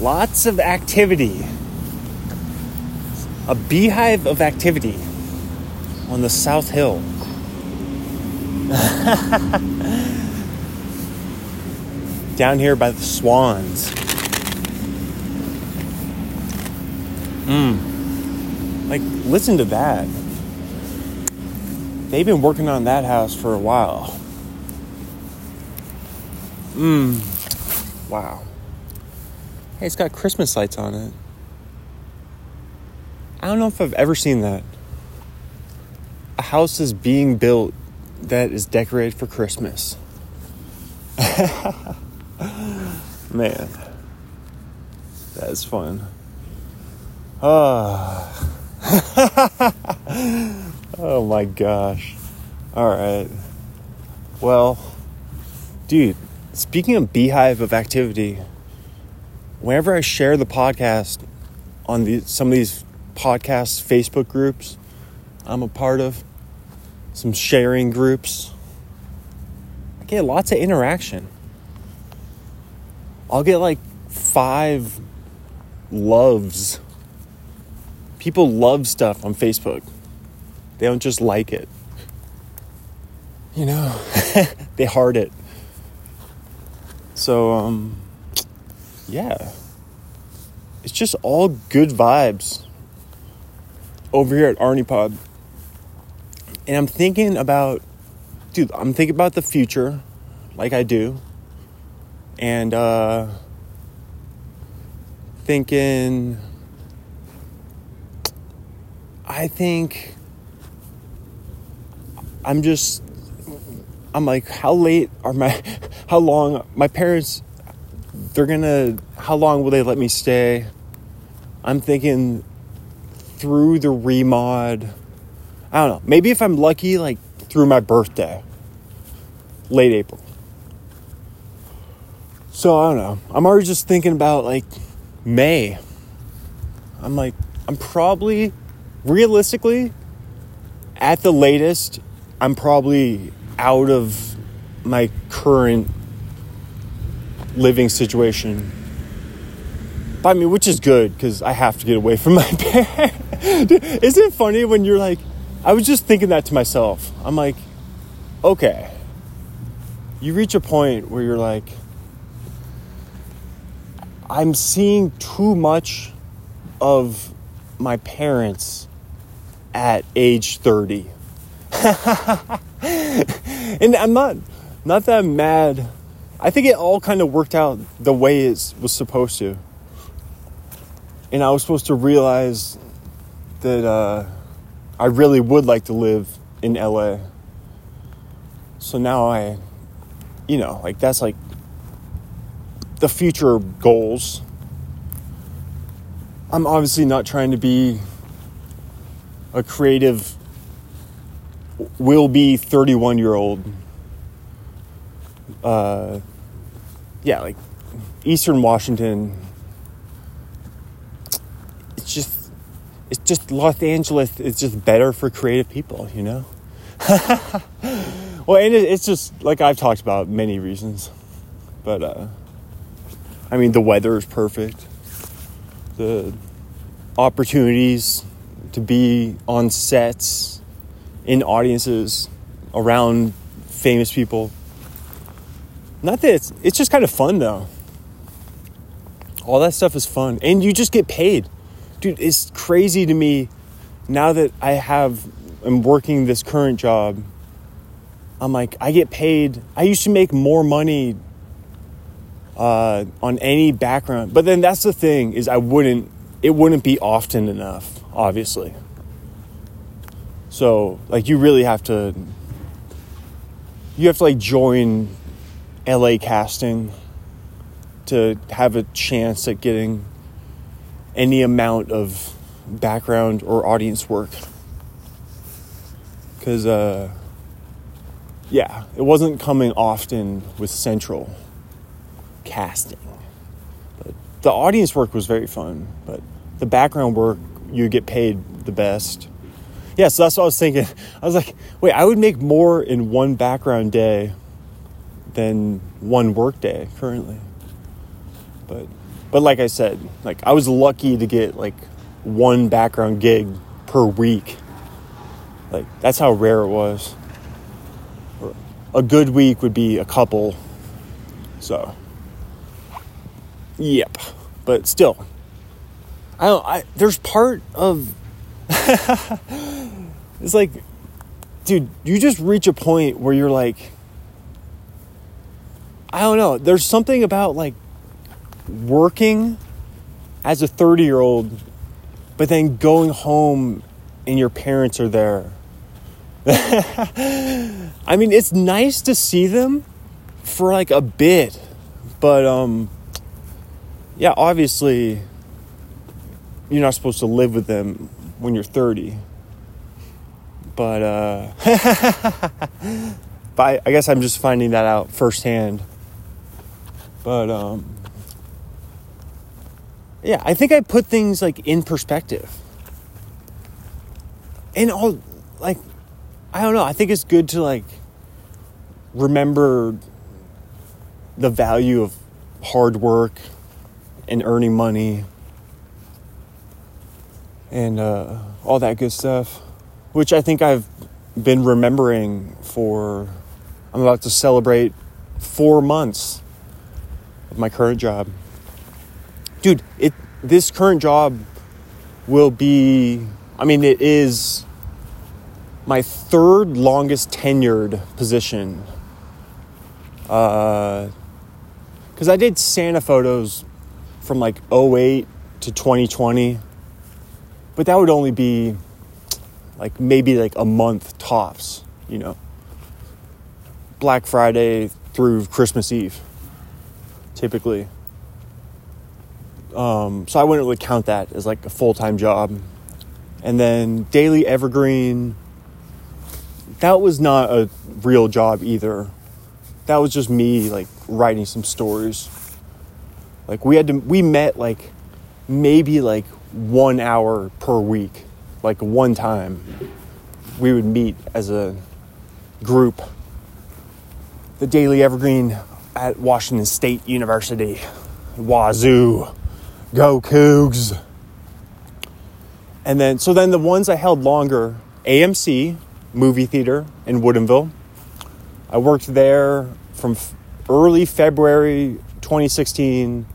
Lots of activity. A beehive of activity on the South Hill. Down here by the swans. Mmm. Like, listen to that. They've been working on that house for a while. Mmm. Wow. Hey, it's got Christmas lights on it. I don't know if I've ever seen that. A house is being built that is decorated for Christmas. Man, that is fun. Oh. oh my gosh. All right. Well, dude, speaking of beehive of activity, whenever I share the podcast on the, some of these podcast Facebook groups I'm a part of, some sharing groups, I get lots of interaction. I'll get like five loves. People love stuff on Facebook. They don't just like it. You know, they heart it. So, um, yeah. It's just all good vibes over here at Arnie Pod. And I'm thinking about, dude, I'm thinking about the future, like I do. And, uh, thinking, I think I'm just, I'm like, how late are my, how long, my parents, they're gonna, how long will they let me stay? I'm thinking through the remod. I don't know. Maybe if I'm lucky, like through my birthday, late April. So I don't know. I'm already just thinking about like May. I'm like, I'm probably, realistically, at the latest, I'm probably out of my current living situation. I mean, which is good because I have to get away from my parents. Isn't it funny when you're like, I was just thinking that to myself. I'm like, okay. You reach a point where you're like, I'm seeing too much of my parents at age 30. and I'm not not that mad. I think it all kind of worked out the way it was supposed to. And I was supposed to realize that uh, I really would like to live in LA. So now I, you know, like that's like the future goals. I'm obviously not trying to be a creative, will be 31 year old. Uh, yeah, like Eastern Washington. It's just, it's just Los Angeles. It's just better for creative people, you know. well, and it's just like I've talked about many reasons, but uh, I mean the weather is perfect. The opportunities to be on sets, in audiences, around famous people. Not that it's it's just kind of fun though. All that stuff is fun, and you just get paid, dude. It's crazy to me now that I have am working this current job. I'm like I get paid. I used to make more money uh, on any background, but then that's the thing is I wouldn't. It wouldn't be often enough, obviously. So like you really have to. You have to like join LA casting to have a chance at getting any amount of background or audience work. Because, uh, yeah, it wasn't coming often with Central casting. But the audience work was very fun, but the background work, you get paid the best. Yeah, so that's what I was thinking. I was like, wait, I would make more in one background day than one workday currently. But But like I said, like I was lucky to get like one background gig per week. Like that's how rare it was. A good week would be a couple. So, yep. But still, I don't. I there's part of. it's like, dude, you just reach a point where you're like, I don't know. There's something about like working as a 30 year old, but then going home and your parents are there. I mean, it's nice to see them for like a bit, but um, yeah, obviously, you're not supposed to live with them when you're 30. But uh, but I, I guess I'm just finding that out firsthand. But um, yeah, I think I put things like in perspective. And all like I don't know, I think it's good to like remember the value of hard work and earning money and uh, all that good stuff, which I think I've been remembering for. I'm about to celebrate four months my current job. Dude, it this current job will be I mean it is my third longest tenured position. Uh cuz I did Santa photos from like 08 to 2020. But that would only be like maybe like a month tops, you know. Black Friday through Christmas Eve typically. Um, so I wouldn't really count that as like a full time job. And then Daily Evergreen, that was not a real job either. That was just me like writing some stories. Like we had to, we met like maybe like one hour per week, like one time. We would meet as a group. The Daily Evergreen at Washington State University. Wazoo, go Cougs. And then, so then the ones I held longer AMC, movie theater in Woodinville. I worked there from f- early February 2016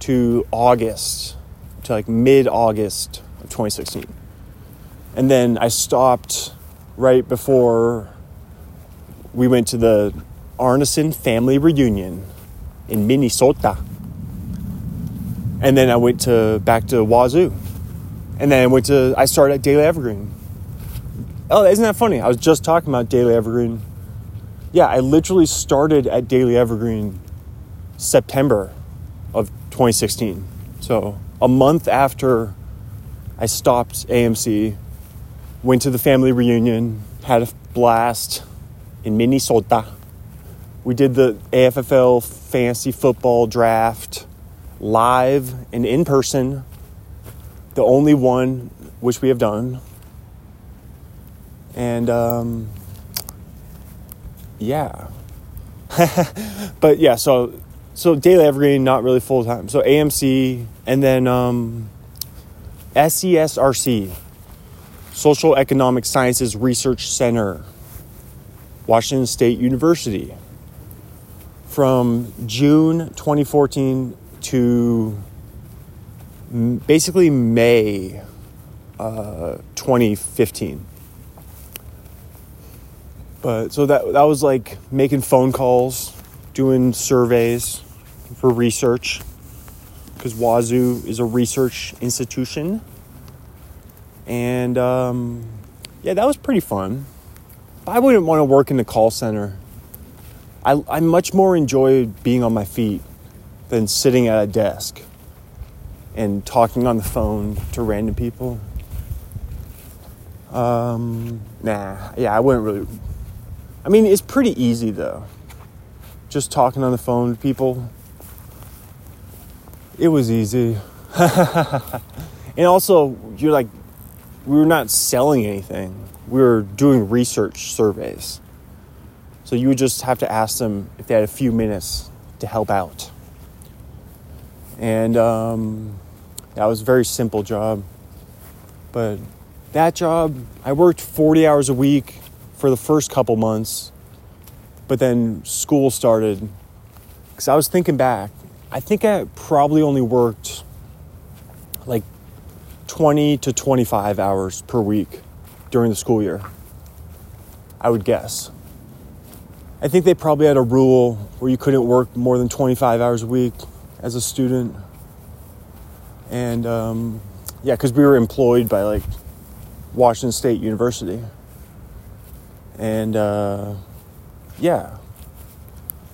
to August, to like mid August of 2016. And then I stopped right before we went to the Arneson family reunion in Minnesota. And then I went to back to Wazoo. And then I went to I started at Daily Evergreen. Oh, isn't that funny? I was just talking about Daily Evergreen. Yeah, I literally started at Daily Evergreen September of 2016. So, a month after I stopped AMC, went to the family reunion, had a blast in Minnesota. We did the AFFL fantasy football draft live and in person, the only one which we have done. And um, yeah. but yeah, so so Daily Evergreen, not really full time. So AMC and then um, SESRC, Social Economic Sciences Research Center, Washington State University from June 2014 to basically May uh, 2015. But so that that was like making phone calls, doing surveys for research because Wazoo is a research institution. And um, yeah, that was pretty fun. I wouldn't want to work in the call center I, I much more enjoy being on my feet than sitting at a desk and talking on the phone to random people. Um, nah, yeah, I wouldn't really. I mean, it's pretty easy though. Just talking on the phone to people. It was easy. and also, you're like, we were not selling anything, we were doing research surveys. So you would just have to ask them if they had a few minutes to help out. And um, that was a very simple job. But that job, I worked 40 hours a week for the first couple months. But then school started. Because I was thinking back, I think I probably only worked like 20 to 25 hours per week during the school year. I would guess. I think they probably had a rule where you couldn't work more than 25 hours a week as a student. And um, yeah, because we were employed by like Washington State University. And uh, yeah.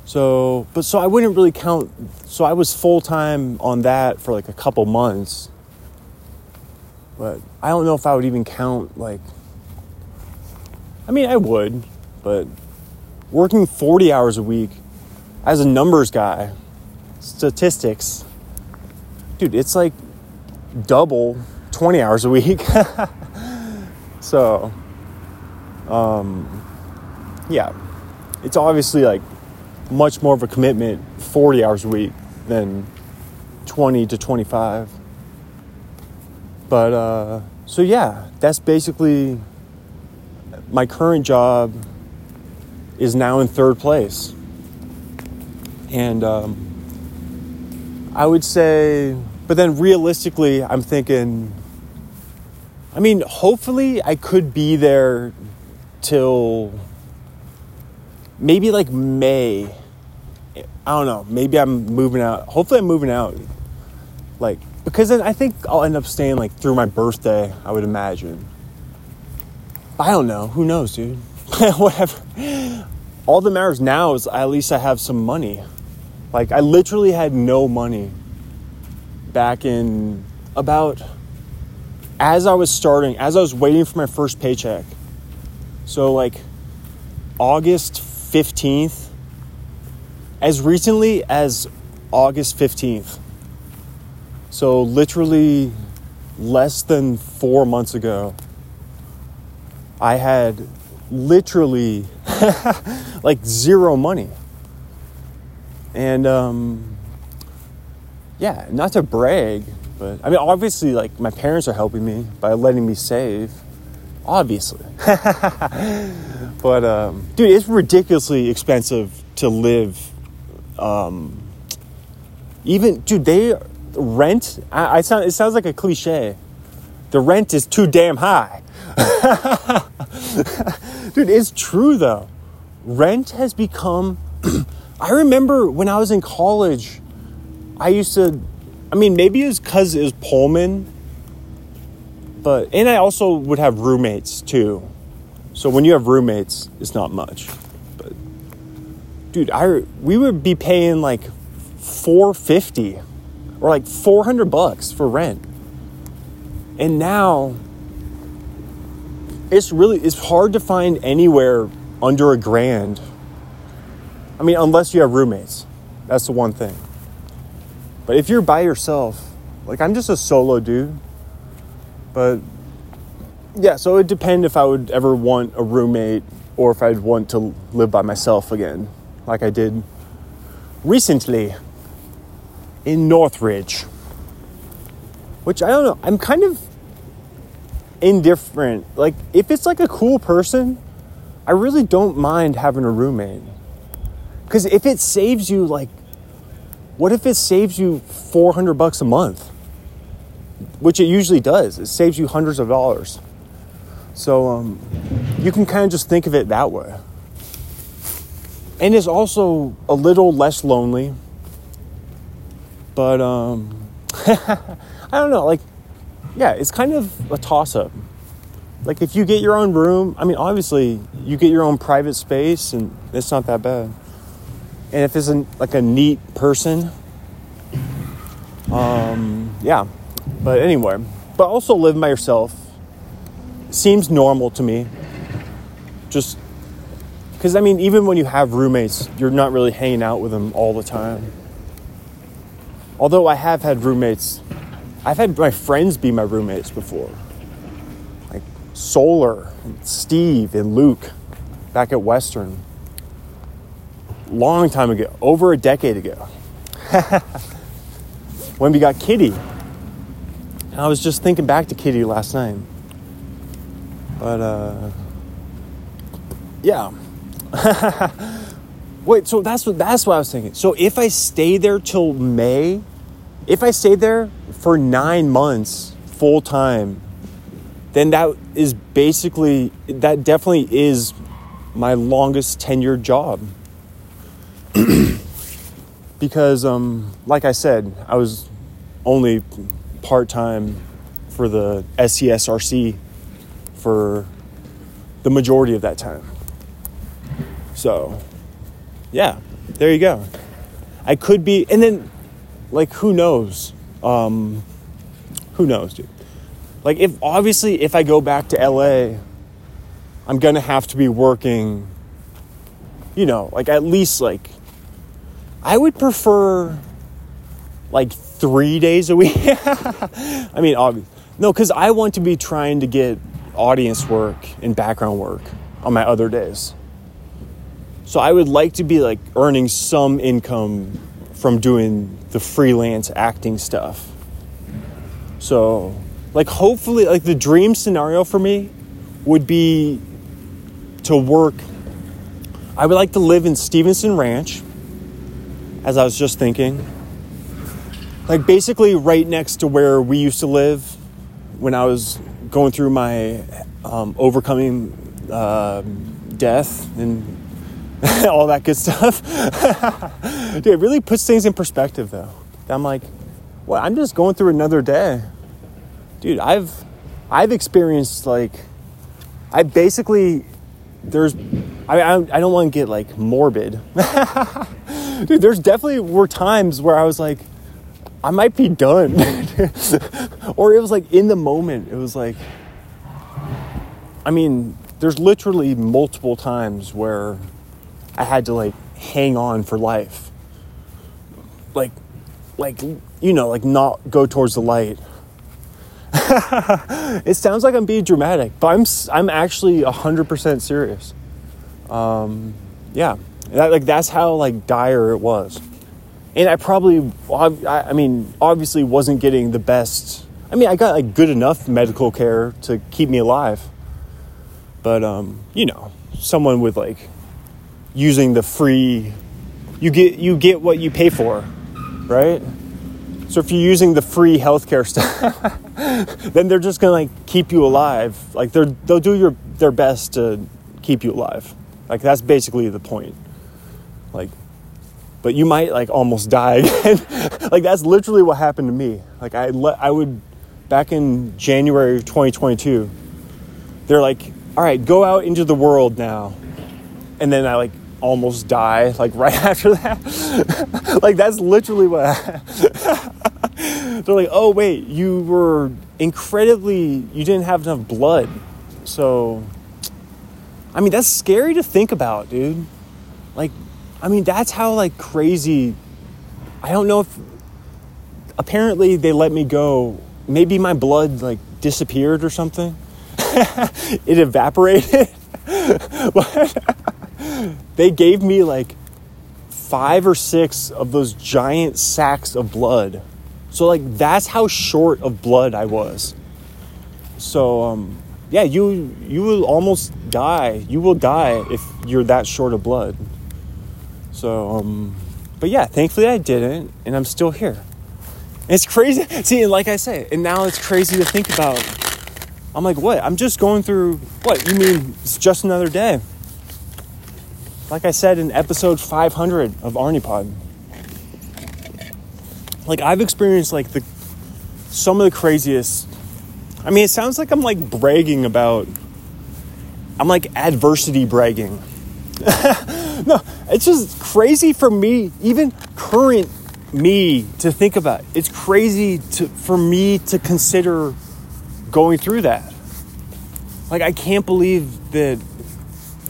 So, but so I wouldn't really count. So I was full time on that for like a couple months. But I don't know if I would even count like. I mean, I would, but working 40 hours a week as a numbers guy, statistics, dude, it's like double 20 hours a week. so, um, yeah, it's obviously like much more of a commitment 40 hours a week than 20 to 25. But, uh, so yeah, that's basically my current job is now in third place. And um, I would say, but then realistically, I'm thinking, I mean, hopefully I could be there till maybe like May. I don't know. Maybe I'm moving out. Hopefully, I'm moving out. Like, because then I think I'll end up staying like through my birthday, I would imagine. I don't know. Who knows, dude? Whatever all that matters now is at least I have some money. Like, I literally had no money back in about as I was starting, as I was waiting for my first paycheck. So, like, August 15th, as recently as August 15th. So, literally less than four months ago, I had literally like zero money. And um, yeah, not to brag, but I mean, obviously, like my parents are helping me by letting me save, obviously. but um, dude, it's ridiculously expensive to live. Um, even dude, they rent. I, I sound. It sounds like a cliche. The rent is too damn high. Dude, it's true though. Rent has become. I remember when I was in college, I used to. I mean, maybe it's because it was Pullman, but. And I also would have roommates too. So when you have roommates, it's not much. But. Dude, I we would be paying like 450 or like 400 bucks for rent. And now it's really it's hard to find anywhere under a grand. I mean, unless you have roommates. That's the one thing. But if you're by yourself, like I'm just a solo dude. But yeah, so it would depend if I would ever want a roommate or if I'd want to live by myself again, like I did recently in Northridge. Which I don't know, I'm kind of indifferent. Like, if it's like a cool person, I really don't mind having a roommate. Because if it saves you, like, what if it saves you 400 bucks a month? Which it usually does. It saves you hundreds of dollars. So um, you can kind of just think of it that way. And it's also a little less lonely. But um, I don't know, like yeah, it's kind of a toss up. Like if you get your own room, I mean, obviously you get your own private space, and it's not that bad. And if it's a, like a neat person, um, yeah. But anyway, but also living by yourself seems normal to me. Just because I mean, even when you have roommates, you're not really hanging out with them all the time. Although I have had roommates I've had my friends be my roommates before. Like Solar, and Steve, and Luke back at Western. Long time ago, over a decade ago. when we got Kitty. And I was just thinking back to Kitty last night. But uh yeah. Wait, so that's what that's what I was thinking. So if I stay there till May, if I stay there for 9 months full time, then that is basically that definitely is my longest tenured job. because um like I said, I was only part-time for the SESRC for the majority of that time. So, yeah, there you go. I could be, and then, like, who knows? Um, who knows, dude? Like, if obviously, if I go back to LA, I'm gonna have to be working, you know, like at least like, I would prefer like three days a week. I mean, obviously, no, because I want to be trying to get audience work and background work on my other days. So I would like to be like earning some income from doing the freelance acting stuff. So, like, hopefully, like, the dream scenario for me would be to work. I would like to live in Stevenson Ranch, as I was just thinking. Like, basically, right next to where we used to live when I was going through my um, overcoming uh, death and all that good stuff. Dude, it really puts things in perspective though. I'm like, well, I'm just going through another day. Dude, I've I've experienced like I basically there's I I, I don't want to get like morbid. Dude, there's definitely were times where I was like I might be done. or it was like in the moment, it was like I mean, there's literally multiple times where I had to like hang on for life. Like, like, you know, like not go towards the light. it sounds like I'm being dramatic, but I'm, I'm actually 100% serious. Um, yeah, that, like that's how like dire it was. And I probably, I mean, obviously wasn't getting the best. I mean, I got like good enough medical care to keep me alive. But, um, you know, someone with like using the free you get you get what you pay for, right? So if you're using the free healthcare stuff, then they're just gonna like keep you alive. Like they're they'll do your their best to keep you alive. Like that's basically the point. Like, but you might like almost die again. like that's literally what happened to me. Like I le- I would back in January of 2022. They're like, all right, go out into the world now, and then I like almost die like right after that. like that's literally what They're like, "Oh wait, you were incredibly you didn't have enough blood." So I mean, that's scary to think about, dude. Like I mean, that's how like crazy I don't know if apparently they let me go. Maybe my blood like disappeared or something. it evaporated. they gave me like five or six of those giant sacks of blood. So like that's how short of blood I was. So um, yeah, you you will almost die. You will die if you're that short of blood. So um, but yeah, thankfully I didn't, and I'm still here. And it's crazy. See, and like I say, and now it's crazy to think about. I'm like, what? I'm just going through. What you mean? It's just another day like I said in episode 500 of Arnipod. Like I've experienced like the some of the craziest. I mean, it sounds like I'm like bragging about. I'm like adversity bragging. no, it's just crazy for me, even current me, to think about. It's crazy to for me to consider going through that. Like I can't believe that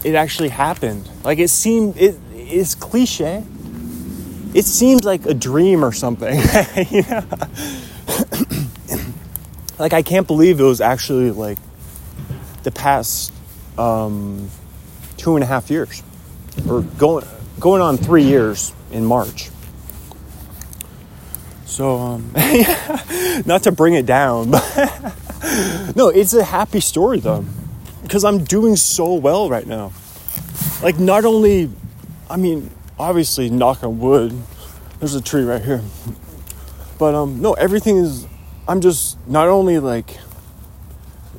it actually happened. Like it seemed it is cliche. It seems like a dream or something. like I can't believe it was actually like the past um, two and a half years, or going going on three years in March. So, um, not to bring it down, but no, it's a happy story though, because I'm doing so well right now. Like, not only, I mean, obviously, knock on wood, there's a tree right here, but um, no, everything is, I'm just not only like,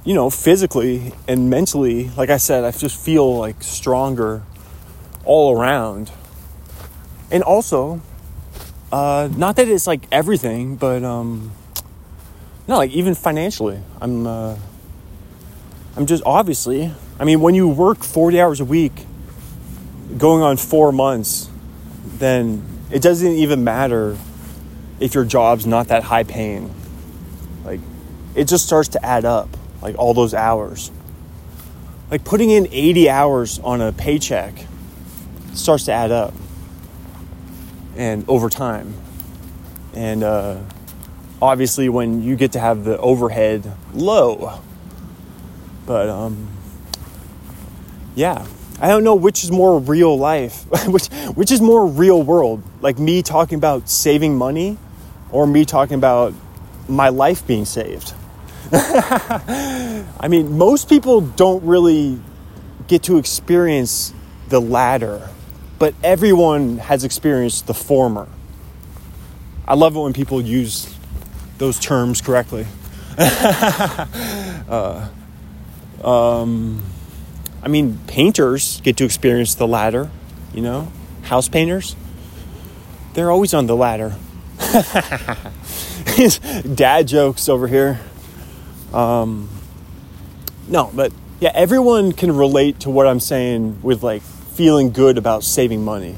you know, physically and mentally, like I said, I just feel like stronger all around. And also, uh, not that it's like everything, but um, no, like even financially, I'm uh, I'm just obviously. I mean, when you work forty hours a week, going on four months, then it doesn't even matter if your job's not that high paying. Like, it just starts to add up. Like all those hours. Like putting in 80 hours on a paycheck starts to add up and over time. And uh, obviously, when you get to have the overhead low, but um, yeah, I don't know which is more real life, which which is more real world, like me talking about saving money, or me talking about my life being saved. I mean, most people don't really get to experience the latter but everyone has experienced the former. I love it when people use those terms correctly. uh, um, I mean, painters get to experience the ladder, you know, house painters. They're always on the ladder. dad jokes over here. Um, no, but yeah, everyone can relate to what I'm saying with like feeling good about saving money.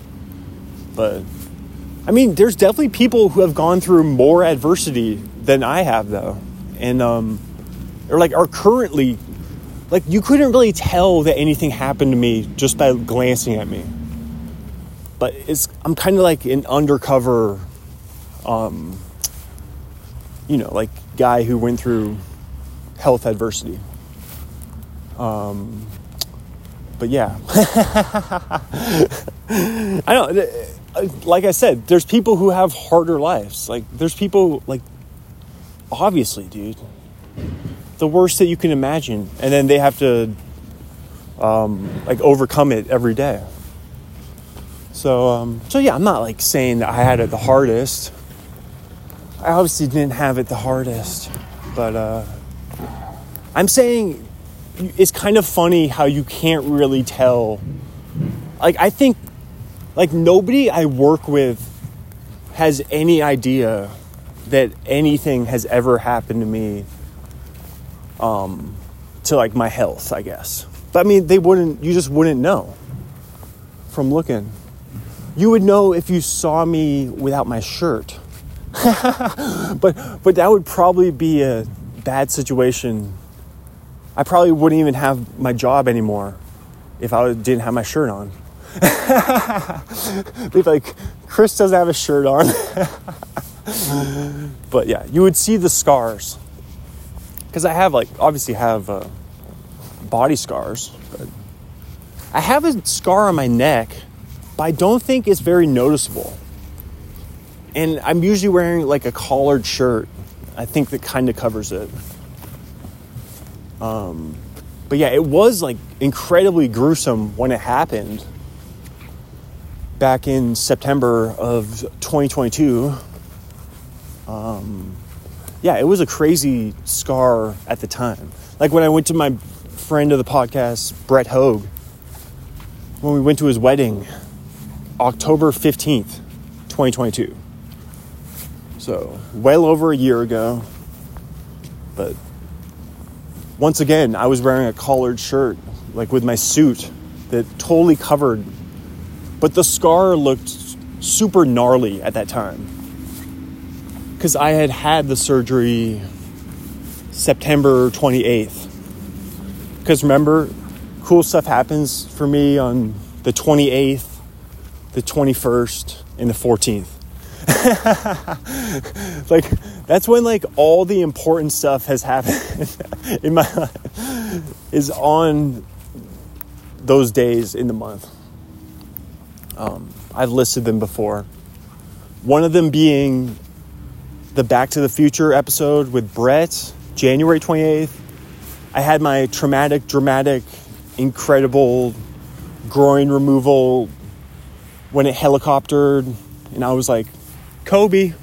But I mean, there's definitely people who have gone through more adversity than I have, though, and um, or like are currently like you couldn't really tell that anything happened to me just by glancing at me. But it's I'm kind of like an undercover, um, you know, like guy who went through health adversity. Um, but yeah. I know. Uh, like I said, there's people who have harder lives. Like, there's people, like, obviously, dude, the worst that you can imagine. And then they have to, um, like, overcome it every day. So, um, so yeah, I'm not like saying that I had it the hardest. I obviously didn't have it the hardest, but uh, I'm saying it's kind of funny how you can't really tell. Like, I think, like, nobody I work with has any idea that anything has ever happened to me um, to like my health, I guess. But I mean, they wouldn't, you just wouldn't know from looking. You would know if you saw me without my shirt. but but that would probably be a bad situation I probably wouldn't even have my job anymore if I didn't have my shirt on. They'd like, Chris doesn't have a shirt on. but yeah, you would see the scars. Because I have, like, obviously have uh, body scars. But I have a scar on my neck, but I don't think it's very noticeable. And I'm usually wearing like a collared shirt. I think that kind of covers it. Um, but yeah, it was like incredibly gruesome when it happened back in September of 2022. Um, yeah, it was a crazy scar at the time. Like when I went to my friend of the podcast, Brett Hogue, when we went to his wedding, October 15th, 2022. So, well over a year ago. But once again, I was wearing a collared shirt, like with my suit that totally covered, but the scar looked super gnarly at that time. Because I had had the surgery September 28th. Because remember, cool stuff happens for me on the 28th, the 21st, and the 14th. like that's when like all the important stuff has happened in my life is on those days in the month. Um, I've listed them before. One of them being the Back to the Future episode with Brett, January 28th. I had my traumatic, dramatic, incredible groin removal when it helicoptered, and I was like, Kobe.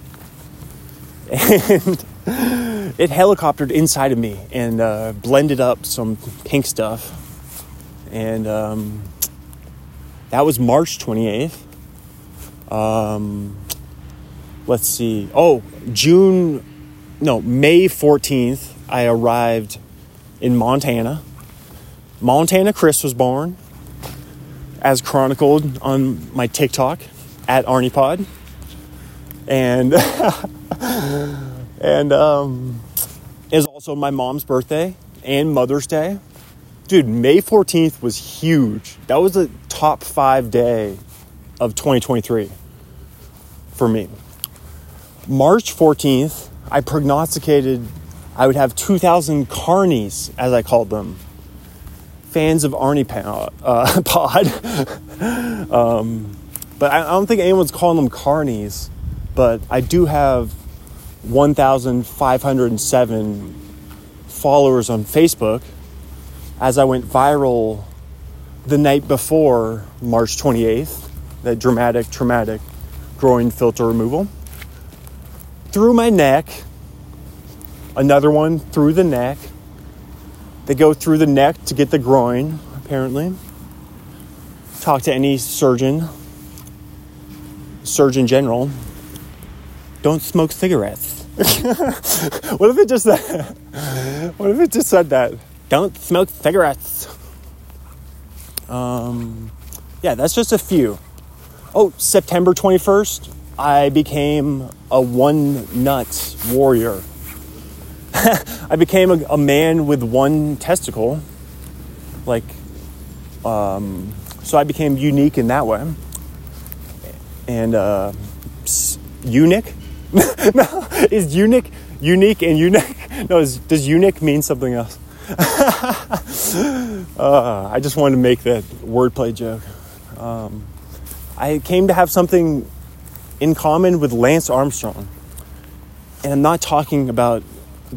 And it helicoptered inside of me and uh, blended up some pink stuff. And um, that was March 28th. Um, let's see. Oh, June, no, May 14th, I arrived in Montana. Montana Chris was born, as chronicled on my TikTok at ArniePod. And, and, um, is also my mom's birthday and Mother's Day. Dude, May 14th was huge. That was the top five day of 2023 for me. March 14th, I prognosticated I would have 2,000 carnies, as I called them, fans of Arnie uh, Pod. um, but I, I don't think anyone's calling them carnies. But I do have 1,507 followers on Facebook as I went viral the night before March 28th, that dramatic, traumatic groin filter removal. Through my neck, another one through the neck. They go through the neck to get the groin, apparently. Talk to any surgeon, Surgeon General. Don't smoke cigarettes. what if it just said, what if it just said that? Don't smoke cigarettes. Um, yeah, that's just a few. Oh, September 21st, I became a one nut warrior. I became a, a, man with one testicle. Like, um, so I became unique in that way. And uh, eunuch? no, is eunuch unique and unique? No, is, does eunuch mean something else? uh, I just wanted to make that wordplay joke. Um, I came to have something in common with Lance Armstrong. And I'm not talking about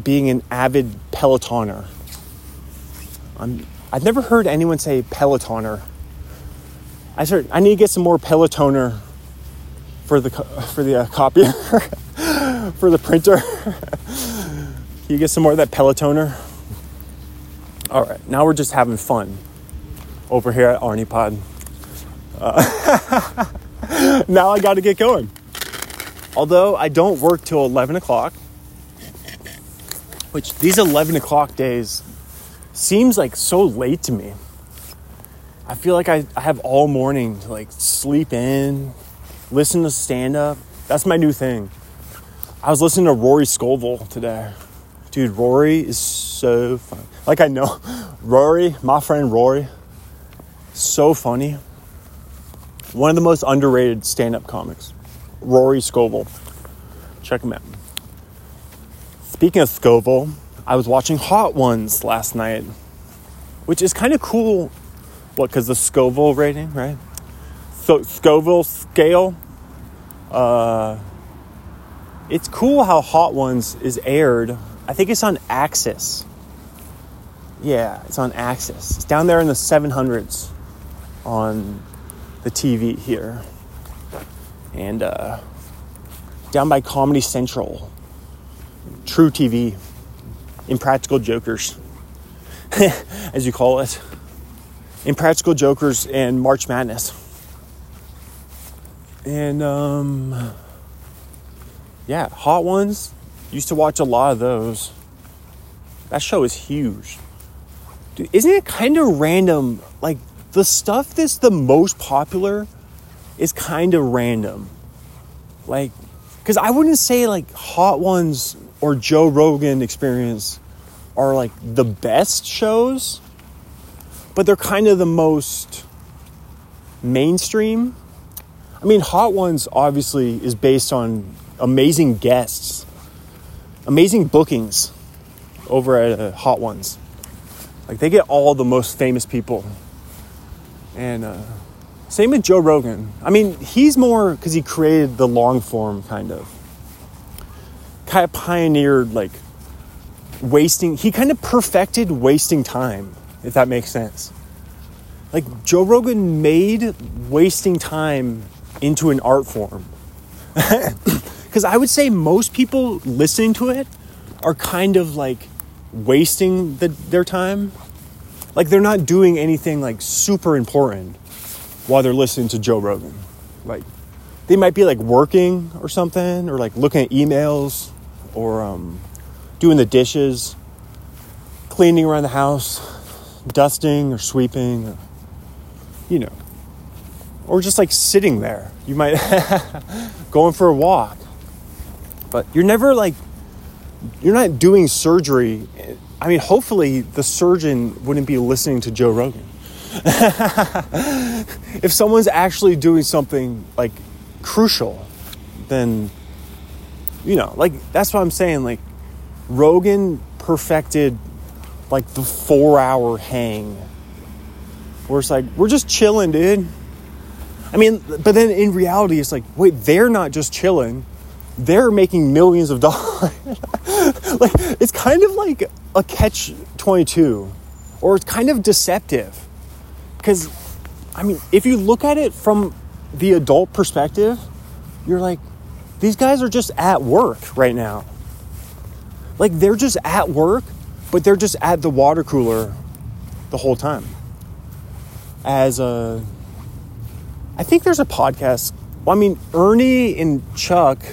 being an avid Pelotoner. I'm, I've never heard anyone say Pelotoner. I, start, I need to get some more Pelotoner for the, for the uh, copier, for the printer. Can you get some more of that Pelotoner? All right, now we're just having fun over here at Arnie Pod. Uh, now I got to get going. Although I don't work till 11 o'clock, which these 11 o'clock days seems like so late to me. I feel like I, I have all morning to like sleep in, listen to stand up. That's my new thing. I was listening to Rory Scovel today. Dude, Rory is so funny. Like I know Rory, my friend Rory, so funny. One of the most underrated stand-up comics. Rory Scovel. Check him out. Speaking of Scovel, I was watching Hot Ones last night, which is kind of cool. What? Because the Scoville rating, right? So Scoville scale. Uh, it's cool how Hot Ones is aired I think it's on AXS. Yeah, it's on AXS. It's down there in the 700s on the TV here. And uh, down by Comedy Central, truTV, Impractical Jokers, as you call it. Impractical Jokers and March Madness. And um, yeah, Hot Ones Used to watch a lot of those. That show is huge. Dude, isn't it kind of random? Like the stuff that's the most popular is kind of random. Like, because I wouldn't say like Hot Ones or Joe Rogan Experience are like the best shows, but they're kind of the most mainstream. I mean, Hot Ones obviously is based on amazing guests amazing bookings over at uh, Hot Ones. Like they get all the most famous people. And uh, same with Joe Rogan. I mean, he's more because he created the long form kind of. kind of pioneered like wasting, he kind of perfected wasting time, if that makes sense. Like Joe Rogan made wasting time into an art form. Because I would say most people listening to it are kind of like wasting the, their time. Like they're not doing anything like super important while they're listening to Joe Rogan. Like they might be like working or something, or like looking at emails, or um, doing the dishes, cleaning around the house, dusting or sweeping, or, you know, or just like sitting there. You might going for a walk, but you're never like you're not doing surgery. I mean, hopefully the surgeon wouldn't be listening to Joe Rogan. if someone's actually doing something like crucial, then you know, like that's what I'm saying. Like Rogan perfected like the four hour hang. Where it's like, we're just chilling, dude. I mean, but then in reality, it's like, wait, they're not just chilling, they're making millions of dollars. like, it's kind of like a catch 22, or it's kind of deceptive. Because, I mean, if you look at it from the adult perspective, you're like, these guys are just at work right now. Like, they're just at work, but they're just at the water cooler the whole time. As a, I think there's a podcast. Well, I mean, Ernie and Chuck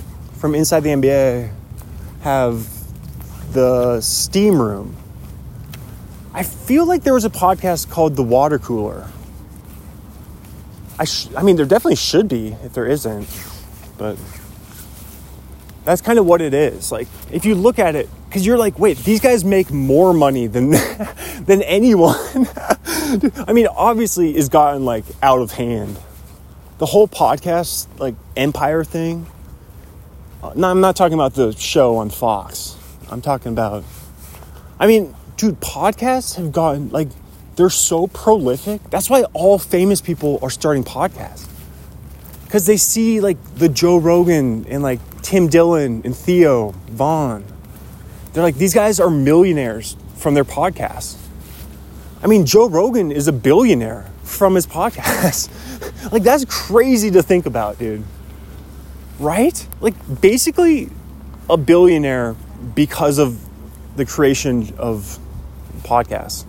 from Inside the NBA have the steam room. I feel like there was a podcast called The Water Cooler. I, sh- I mean, there definitely should be if there isn't, but that's kind of what it is. Like, if you look at it, because you're like, wait, these guys make more money than than anyone. I mean, obviously, is gotten like out of hand. The whole podcast, like empire thing. No, I'm not talking about the show on Fox. I'm talking about. I mean, dude, podcasts have gotten like they're so prolific. That's why all famous people are starting podcasts. Because they see like the Joe Rogan and like Tim Dillon and Theo Von. They're like, these guys are millionaires from their podcasts. I mean, Joe Rogan is a billionaire from his podcast. like, that's crazy to think about, dude. Right? Like, basically, a billionaire because of the creation of podcasts.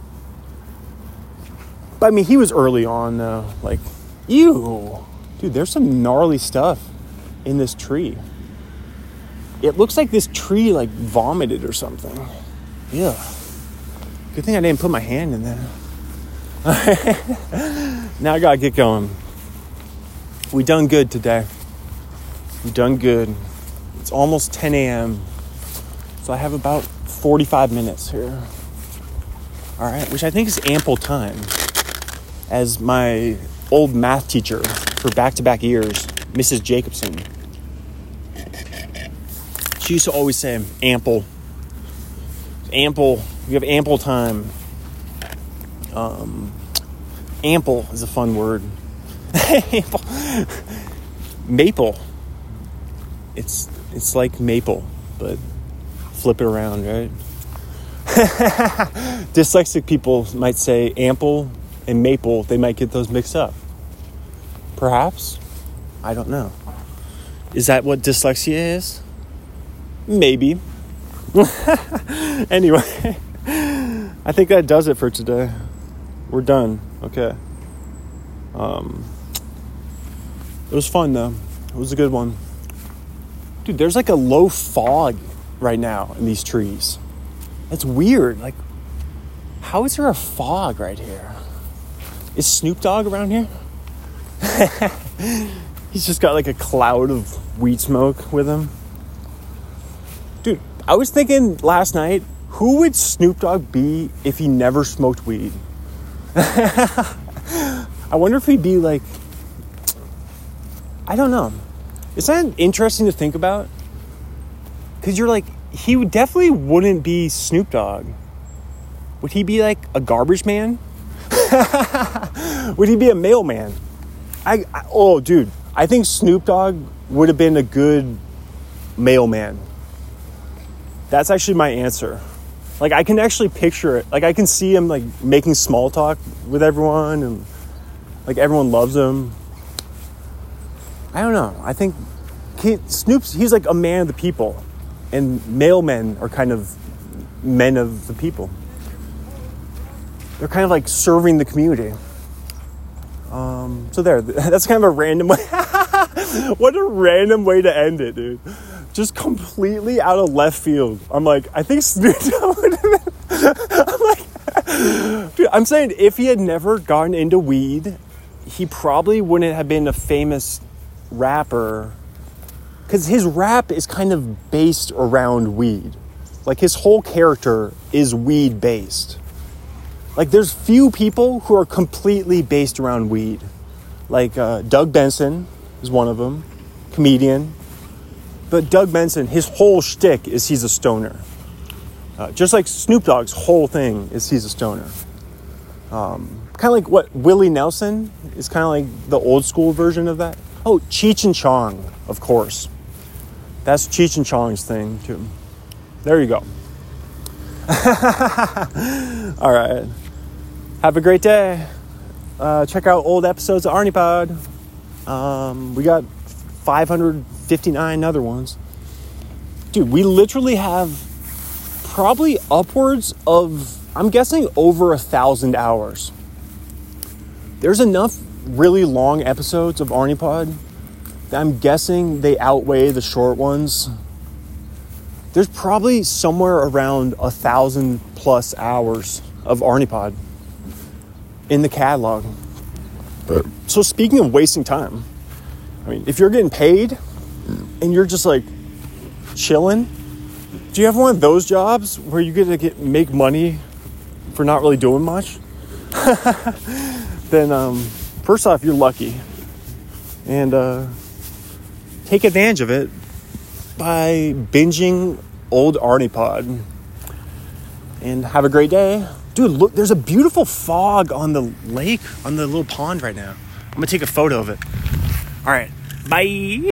But I mean, he was early on, though. Like, ew. Dude, there's some gnarly stuff in this tree. It looks like this tree like vomited or something. Yeah. Good thing I didn't put my hand in there. now I gotta get going. We done good today. We done good. It's almost 10 a.m. So I have about 45 minutes here. All right, which I think is ample time. As my old math teacher for back to back years, Mrs. Jacobson, she used to always say, ample. Ample. You have ample time. Um, ample is a fun word. ample. Maple. It's it's like maple, but flip it around, right? Dyslexic people might say ample and maple. They might get those mixed up. Perhaps. I don't know. Is that what dyslexia is? Maybe. anyway, I think that does it for today. We're done. Okay. Um, it was fun though. It was a good one. Dude, there's like a low fog right now in these trees. That's weird. Like, how is there a fog right here? Is Snoop Dogg around here? He's just got like a cloud of weed smoke with him. Dude, I was thinking last night, who would Snoop Dogg be if he never smoked weed? I wonder if he'd be like, I don't know. Is that interesting to think about? Because you're like, he would definitely wouldn't be Snoop Dogg. Would he be like a garbage man? would he be a mailman? I, I oh, dude, I think Snoop Dogg would have been a good mailman. That's actually my answer. Like I can actually picture it. Like I can see him like making small talk with everyone and like everyone loves him. I don't know. I think Snoop's he's like a man of the people and mailmen are kind of men of the people. They're kind of like serving the community. Um, so there, that's kind of a random way. what a random way to end it, dude. Just completely out of left field. I'm like, I think Snoop. I'm like, dude, I'm saying if he had never gotten into weed, he probably wouldn't have been a famous rapper. Because his rap is kind of based around weed. Like his whole character is weed based. Like there's few people who are completely based around weed. Like uh, Doug Benson is one of them, comedian. But Doug Benson, his whole shtick is he's a stoner. Uh, just like Snoop Dogg's whole thing is he's a stoner. Um, kind of like what Willie Nelson is kind of like the old school version of that. Oh, Cheech and Chong, of course. That's Cheech and Chong's thing too. There you go. All right. Have a great day. Uh, check out old episodes of Arnie Pod. Um, we got 559 other ones. Dude, we literally have probably upwards of, I'm guessing, over a thousand hours. There's enough really long episodes of Arnie Pod I'm guessing they outweigh the short ones. There's probably somewhere around a thousand plus hours of Arnie Pod in the catalog. So speaking of wasting time, I mean, if you're getting paid and you're just like chilling, do you have one of those jobs where you get to get make money for not really doing much? then um, first off, you're lucky, and uh, take advantage of it by binging old Arnie Pod. And have a great day. Dude, look, there's a beautiful fog on the lake, on the little pond right now. I'm gonna take a photo of it. All right, bye.